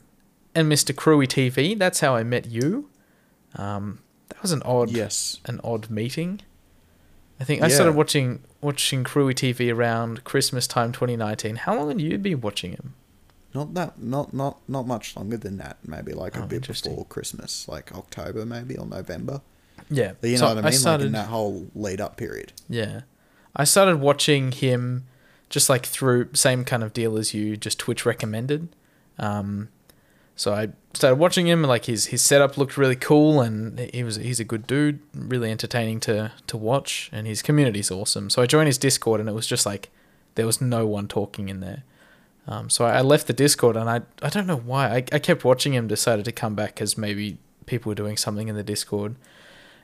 And Mr. Crewy TV, that's how I met you. Um, that was an odd
Yes.
an odd meeting. I think I
Yeah.
started watching watching Crewy TV around Christmas time 2019. How long had you been watching him?
Not that, not not not much longer than that. Maybe like a
Oh,
bit before Christmas, like October maybe or November.
Yeah,
But you
so
know what I mean?
started,
like in that whole lead up period.
Yeah, I started watching him just like through same kind of deal as you, just Twitch recommended. Um, so I started watching him. Like his his setup looked really cool, and he was he's a good dude, really entertaining to to watch, and his community's awesome. So I joined his Discord, and it was just like there was no one talking in there. Um, so I left the Discord, and I I don't know why I I kept watching him. Decided to come back because maybe people were doing something in the Discord,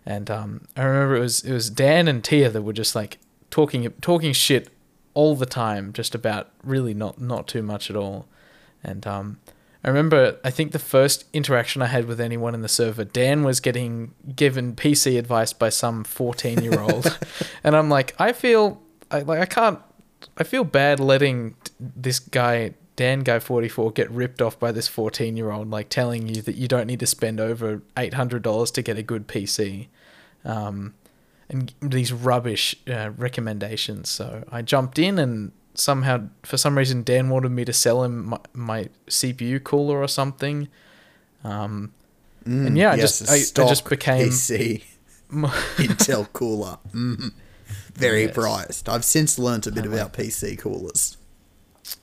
and um, I remember it was it was Dan and Tia that were just like talking talking shit all the time, just about really not not too much at all. And um, I remember I think the first interaction I had with anyone in the server, Dan was getting given PC advice by some fourteen year old, and I'm like, I feel I like I can't. I feel bad letting this guy Dan guy 44 get ripped off by this 14 year old like telling you that you don't need to spend over $800 to get a good PC um, and these rubbish uh, recommendations so I jumped in and somehow for some reason Dan wanted me to sell him my, my CPU cooler or something um,
Mm,
And yeah, I
yes,
just- I, just became-
PC my- Intel cooler. Mm. Very
Yes.
prized. I've since learnt a bit
I
about PC coolers.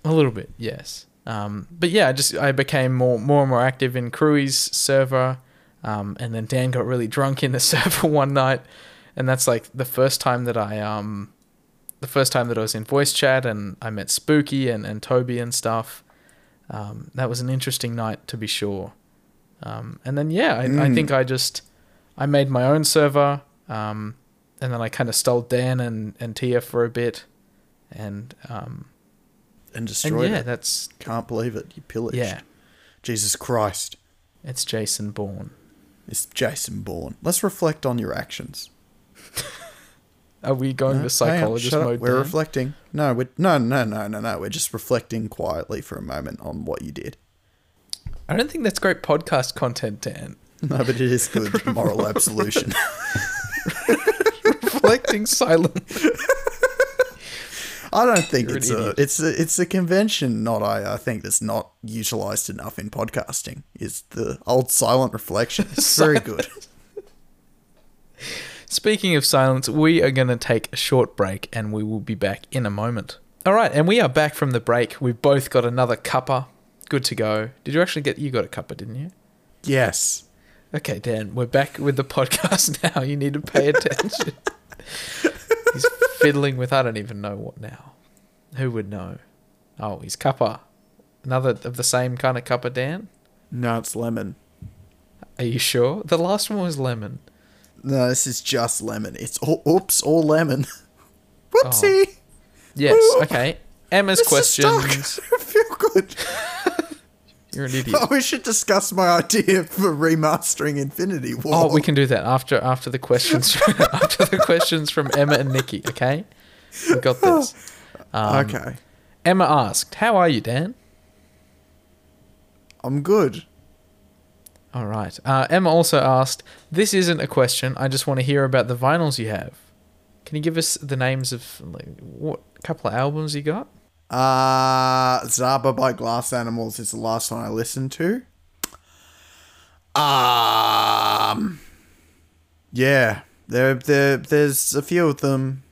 A little bit, yes. Um, but yeah, I just I became more more and more active in Crewy's server, um, and then Dan got really drunk in the server one night, and that's like the first time that I um, the first time that I was in voice chat, and I met Spooky and and Toby and stuff. Um, that was an interesting night to be sure. Um, and then yeah, I, I
Mm.
think I just I made my own server, um, and then I kind of stole Dan and and Tia for a bit, and um,
And
and yeah,
it.
that's
Can't believe it. You pillaged.
yeah,
Jesus Christ.
it's Jason Bourne.
It's Jason Bourne. Let's reflect on your actions.
Are we going
No,
to
on,
psychologist
up.
mode?
We're
Dan?
reflecting. No, we're no, no, no, no, no. We're just reflecting quietly for a moment on what you did.
I don't think that's great podcast content, Dan.
No, but it is good moral absolution.
Reflecting silently.
I don't think
You're
it's a, it's a it's a convention. Not I. I think that's not utilized enough in podcasting. Is the old silent reflection? It's very good.
Speaking of silence, we are going to take a short break and we will be back in a moment. All right, and we are back from the break. We've both got another cuppa. Good to go. Did you actually get you got a cuppa, didn't you?
Yes.
Okay, Dan, we're back with the podcast now. You need to pay attention. he's fiddling with I don't even know what now. Who would know? Oh, he's cuppa. Another of the same kind of cuppa, Dan?
No, it's lemon.
Are you sure? The last one was lemon.
No, this is just lemon. It's all oops, all lemon. Whoopsie.
Yes,
Ooh.
okay. Emma's
This
questions.
I feel good.
You're an idiot.
Oh, we should discuss my idea for remastering Infinity War.
Oh, we can do that after after the questions after the questions from Emma and Nikki. Okay, we got this. Um,
okay.
Emma asked, "How are you, Dan?"
I'm good.
All right. Uh, Emma also asked, "This isn't a question. I just want to hear about the vinyls you have. Can you give us the names of like, what couple of albums you got?"
Uh Zaba by Glass Animals is the last one I listened to. Um Yeah. There there there's a few of them.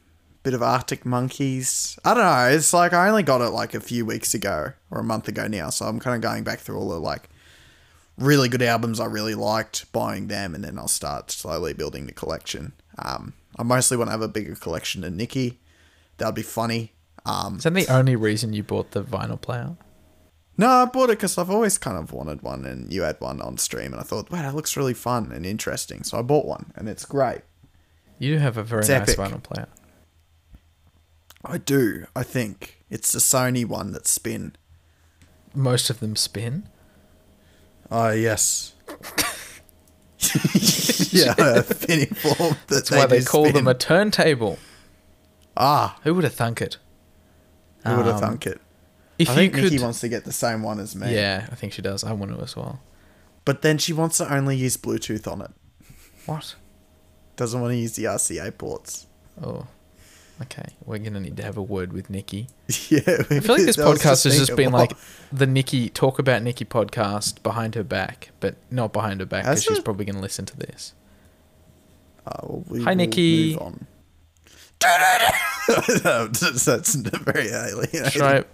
Bit of Arctic Monkeys. I don't know, it's like I only got it like a few weeks ago or a month ago now, so I'm kinda going back through all the like really good albums I really liked, buying them, and then I'll start slowly building the collection. Um I mostly want to have a bigger collection than Nikki. That'd be funny. Um
Is that the only reason you bought the vinyl player?
No, I bought it because I've always kind of wanted one, and you had one on stream, and I thought, wow, that looks really fun and interesting. So I bought one, and it's great.
You do have a very
It's
nice
epic.
vinyl player.
I do. I think it's the Sony one that spin.
Most of them spin.
Oh yes. yeah, a fitting form. That
That's why they
do
call them a turntable.
ah.
Who would have thunk it?
Who would have
Um,
thunk it?
If
I think
you
Nikki
could,
wants to get the same one as me.
yeah, I think she does. I want to as well.
But then she wants to only use Bluetooth on it.
What?
Doesn't want to use the RCA ports.
Oh, okay. We're gonna need to have a word with Nikki.
yeah.
I feel like this podcast has just been like the Nikki talk about Nikki podcast behind her back, but not behind her back because she's probably gonna listen to this.
Oh, we
Hi, Nikki.
on. that's, very alien.
Should I?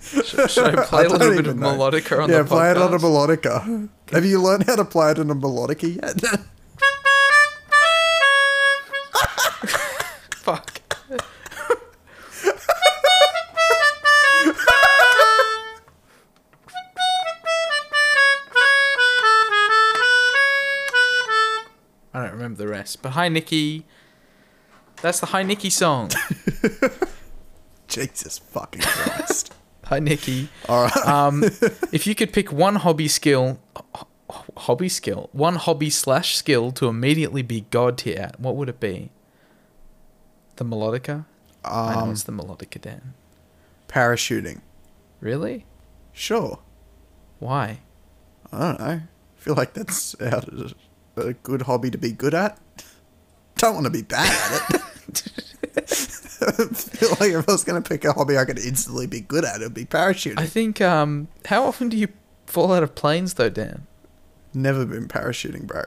Should, should I play
I
a little bit of
know.
melodica on
yeah,
the podcast?
play it on a melodica. Have you learned how to play it on a melodica yet?
Don't remember the rest. But hi, Nikki. That's the Hi Nikki song.
Jesus fucking Christ.
hi, Nikki.
All right.
Um, if you could pick one hobby skill, ho- hobby skill, one hobby slash skill to immediately be god tier at, what would it be? The melodica. I know
Um,
it's the melodica, Dan.
parachuting.
Really?
Sure.
Why?
I don't know. I feel like that's a good hobby to be good at. Don't want to be bad at it. I feel like if I was going to pick a hobby I could instantly be good at, it would be parachuting.
I think. Um, how often do you fall out of planes, though, Dan?
Never been parachuting, bro.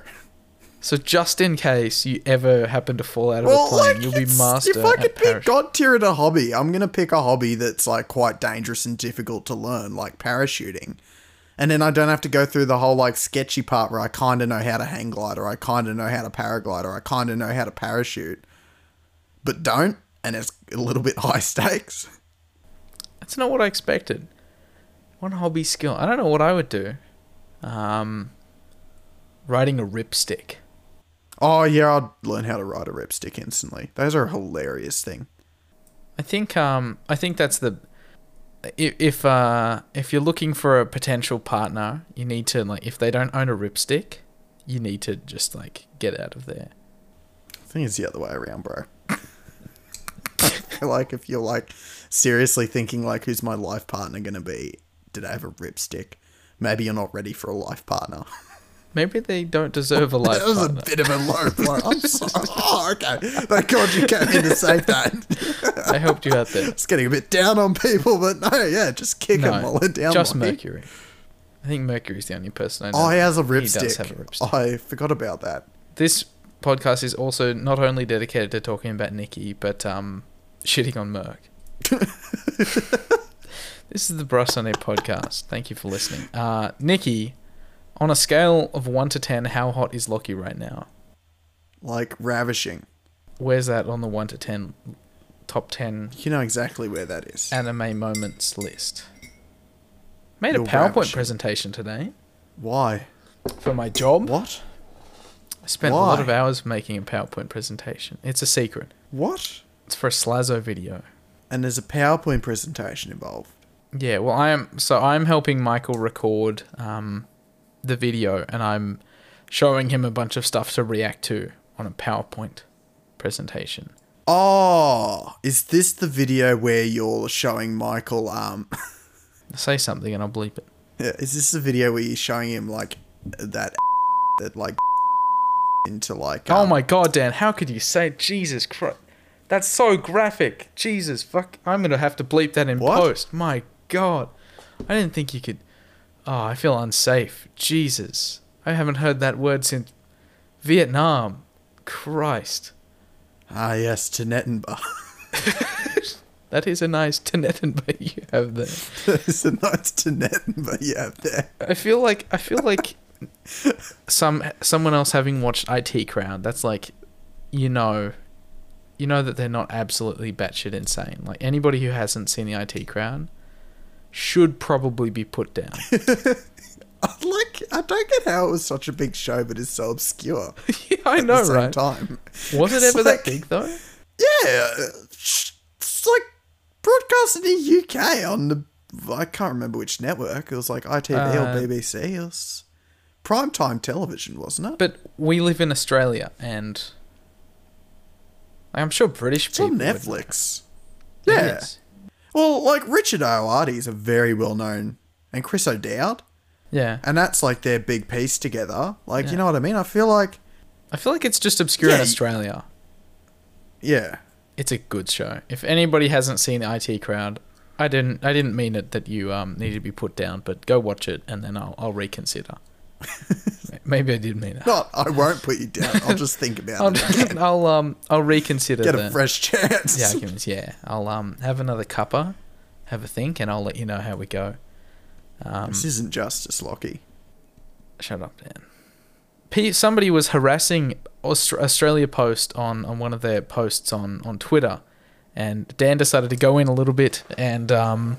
So just in case you ever happen to fall out of a plane, you'll be master
If I could pick god tier at a hobby, I'm gonna pick a hobby that's like quite dangerous and difficult to learn, like parachuting. And then I don't have to go through the whole like sketchy part where I kind of know how to hang glide, or I kind of know how to paraglide, or I kind of know how to parachute, but don't, and it's a little bit high stakes.
That's not what I expected. One hobby skill. I don't know what I would do. um, riding a ripstick.
Oh yeah, I'd learn how to ride a ripstick instantly. Those are a hilarious thing.
I think um I think that's the if if uh if you're looking for a potential partner, you need to like if they don't own a ripstick, you need to just like get out of there.
I think it's the other way around, bro. like if you're like seriously thinking like who's my life partner gonna be? Did I have a ripstick? Maybe you're not ready for a life partner.
Maybe they don't deserve a life
that was
partner.
a bit of a low blow. I'm sorry. Oh, okay. Thank God you came in to save that.
I helped you out there.
It's getting a bit down on people, but no, yeah, just kick them while they're down.
just. Mercury. I think Mercury's the only person I know.
Oh, he has a
He
ripstick.
does have a ripstick.
I forgot about that.
This podcast is also not only dedicated to talking about Nikki, but um, shitting on Merc. this is the Bruh Sunday podcast. Thank you for listening. Uh, Nikki, on a scale of 1 to 10, how hot is Lockie right now?
Like ravishing.
Where's that on the 1 to 10 top 10
You know exactly where that is.
anime moments list? Made a
You're
PowerPoint
ravishing.
presentation today
Why?
for my job.
What?
I spent a lot of hours making a PowerPoint presentation. It's a secret.
What?
It's for a Slazo video.
And there's a PowerPoint presentation involved.
Yeah, well, I am. So I'm helping Michael record um, the video, and I'm showing him a bunch of stuff to react to on a PowerPoint presentation.
Oh, is this the video where you're showing Michael? Um,
Say something, and I'll bleep it.
yeah, is this the video where you're showing him like that that like into like?
oh
um,
my god, Dan! How could you say Jesus Christ? That's so graphic. Jesus fuck! I'm gonna have to bleep that in
What?
post. My god, I didn't think you could. Oh, I feel unsafe. Jesus, I haven't heard that word since Vietnam. Christ.
Ah, yes, to Nettenbach.
That is a nice Tinetten you have there.
There's a nice to Nettenbach you have there.
I feel like I feel like some someone else having watched IT Crowd. That's like, you know, you know that they're not absolutely batshit insane. Like anybody who hasn't seen the IT Crowd should probably be put down.
I like, I don't get how it was such a big show, but it's so obscure.
yeah, I
at
know,
the same
right?
Time.
Was it ever
like-
that big though?
Yeah, it's like broadcast in the UK on the. I can't remember which network. It was like ITV
Uh,
or BBC. It was primetime television, wasn't it?
But we live in Australia, and I'm sure British
it's
people.
on Netflix. Yeah. Well, like Richard Ayoade is a very well known, and Chris O'Dowd,
Yeah.
and that's like their big piece together. Like,
Yeah.
you know what I mean? I feel like,
I feel like it's just obscure in
Yeah, y-
Australia.
yeah,
It's a good show. If anybody hasn't seen the IT Crowd, I didn't. I didn't mean it that you um need to be put down, but go watch it and then I'll I'll reconsider. Maybe I did mean it.
not. I won't put you down. I'll just think about
I'll,
it. Again.
I'll um I'll reconsider
Get
the,
a fresh chance.
the arguments. Yeah, I'll um have another cuppa, have a think, and I'll let you know how we go. Um,
this isn't justice, Lockie.
Shut up, Dan. P- somebody was harassing Aust- Australia Post on, on one of their posts on, on Twitter, and Dan decided to go in a little bit and um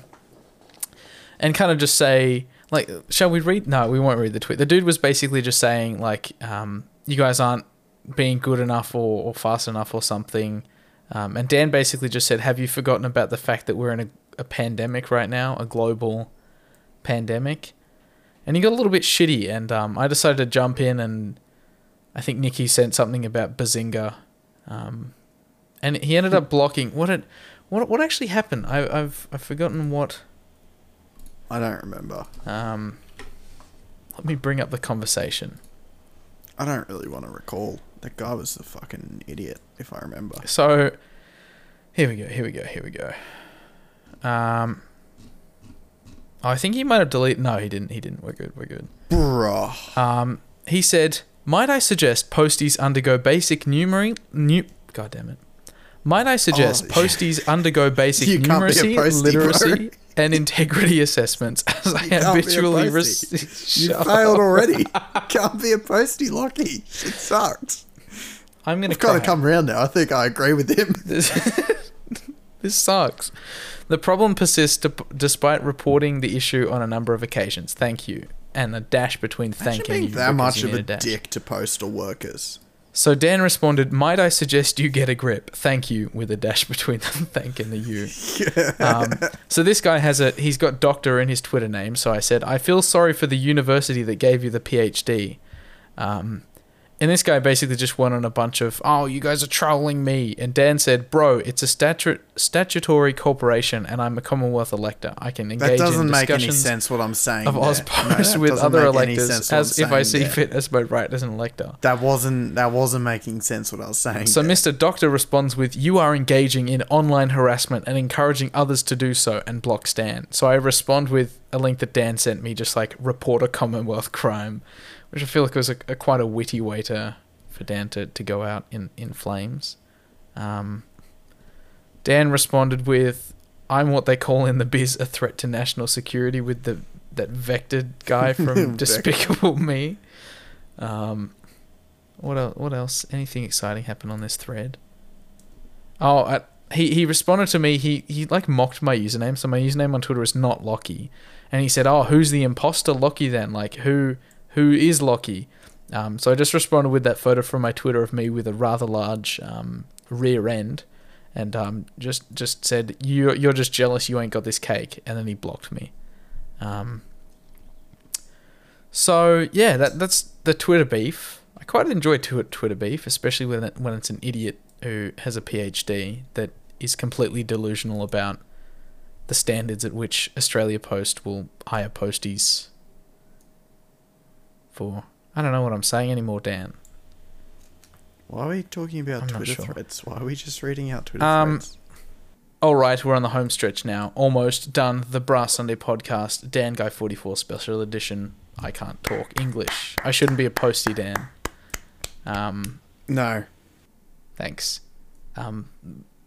and kind of just say like, shall we read? No, we won't read the tweet. The dude was basically just saying like, um, you guys aren't being good enough or, or fast enough or something. Um, and Dan basically just said, have you forgotten about the fact that we're in a, a pandemic right now, a global pandemic? and he got a little bit shitty and um, i decided to jump in and i think nikki sent something about bazinga um, and he ended up blocking what it what what actually happened I, i've i've forgotten what
I don't remember.
um, let me bring up the conversation
I don't really want to recall. That guy was a fucking idiot, if I remember.
so here we go here we go here we go um i think he might have deleted no he didn't he didn't we're good we're good
Bruh.
Um, he said, "Might I suggest posties undergo basic numeracy? Nu- God damn it! Might I suggest
Oh,
posties undergo basic numeracy, literacy, and integrity assessments as I
You can't be a
habitually receive."
You failed already. Can't be a postie, Lockie. It sucks.
I'm gonna
I've kind of come around now. I think I agree with him.
This, this sucks. The problem persists despite reporting the issue on a number of occasions. Thank you. and a dash between
Imagine
thanking
being
you.
that much of
need
a dick to postal workers.
So Dan responded, "Might I suggest you get a grip? Thank you," with a dash between the thank and the you. Um, so this guy has a he's got doctor in his Twitter name. So I said, "I feel sorry for the university that gave you the PhD." Um, and this guy basically just went on a bunch of, "Oh, you guys are trolling me." And Dan said, "Bro, it's a statu- statutory corporation, and I'm a Commonwealth elector. I can engage
That doesn't make any sense what I'm saying.
of. Ozpost
No,
with other electors as if I see
there.
fit as my right as an elector."
That wasn't that wasn't making sense what I was saying.
So
there.
Mr. Doctor responds with, "You are engaging in online harassment and encouraging others to do so," and blocks Dan. So I respond with a link that Dan sent me, just like report a Commonwealth crime, which I feel like was a, a quite a witty way to for Dan to, to go out in in flames. Um, Dan responded with, "I'm what they call in the biz a threat to national security," with the that vectored guy from Despicable Me. Um, what else? What else? Anything exciting happened on this thread? Oh, uh, he he responded to me. He he like mocked my username. So my username on Twitter is not Lockie, and he said, "Oh, who's the imposter Lockie then? Like who who is Lockie?" Um, so I just responded with that photo from my Twitter of me with a rather large um, rear end, and um, just just said, "You you're just jealous. You ain't got this cake," and then he blocked me. Um, so yeah, that that's the Twitter beef. I quite enjoy Twi- Twitter beef, especially when it, when it's an idiot who has a PhD that is completely delusional about the standards at which Australia Post will hire posties for. I don't know what I'm saying anymore, Dan.
Why are we talking about
I'm
Twitter
sure.
threads? Why are we just reading out Twitter
Um,
threads?
All right, we're on the home stretch now. Almost done. The Bruh Sunday podcast, Dan Guy 44 special edition. I can't talk English. I shouldn't be a postie, Dan. Um,
No.
Thanks. Um,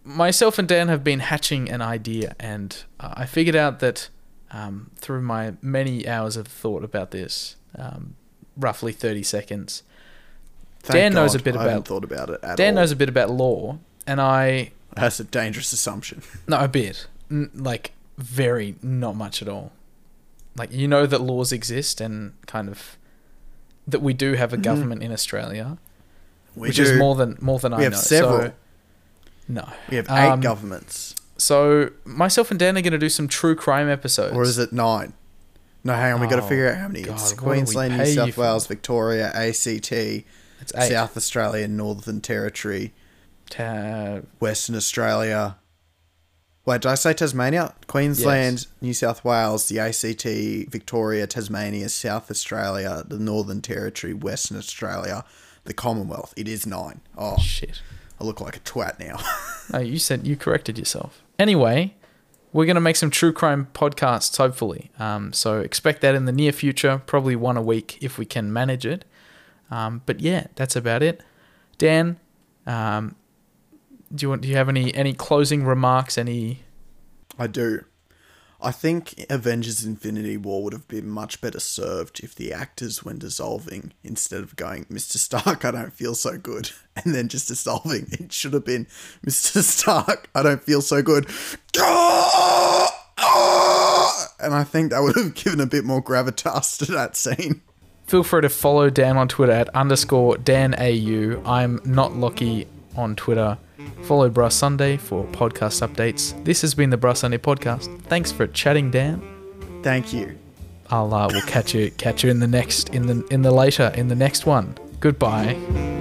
myself and Dan have been hatching an idea, and uh, I figured out that um, through my many hours of thought about this, um, roughly 30 seconds,
Thank
Dan knows a bit
I haven't
about-
thought about it at
Dan
all.
knows a bit about law, and I
That's a dangerous assumption.
No, a bit. N- like, very not much at all. Like, you know that laws exist and kind of that we do have a
Mhm.
government in Australia,
We
which
do.
is more than more than I
We have
know.
several.
So, no.
We have eight
um,
governments,
So myself and Dan are going to do some true crime episodes.
or is it nine? No, hang on. We got to
Oh,
figure out how many.
God,
it's
what do we
Queensland, New South? Wales, Victoria, ACT, South Australia, Northern Territory,
Ta-
Western Australia. Wait, did I say Tasmania? Queensland, New South Wales, the ACT, Victoria, Tasmania, South Australia, the Northern Territory, Western Australia, the Commonwealth. It is nine. Oh,
shit.
I look like a twat now.
No, you said you corrected yourself. Anyway, we're going to make some true crime podcasts, hopefully. Um, so expect that in the near future, probably one a week if we can manage it. Um, but yeah, that's about it. Dan, um, do you want? Do you have any any closing remarks? Any?
I do. I think Avengers Infinity War would have been much better served if the actors, when dissolving, instead of going, Mr. Stark, I don't feel so good, and then just dissolving, it should have been, Mr. Stark, I don't feel so good. And I think that would have given a bit more gravitas to that scene.
Feel free to follow Dan on Twitter at underscore Dan AU. I'm not Lockie on Twitter. Follow Bruh Sunday for podcast updates. This has been the Bruh Sunday podcast. Thanks for chatting, Dan.
Thank you.
I'll uh, we'll catch you catch you in the next in the in the later in the next one. Goodbye.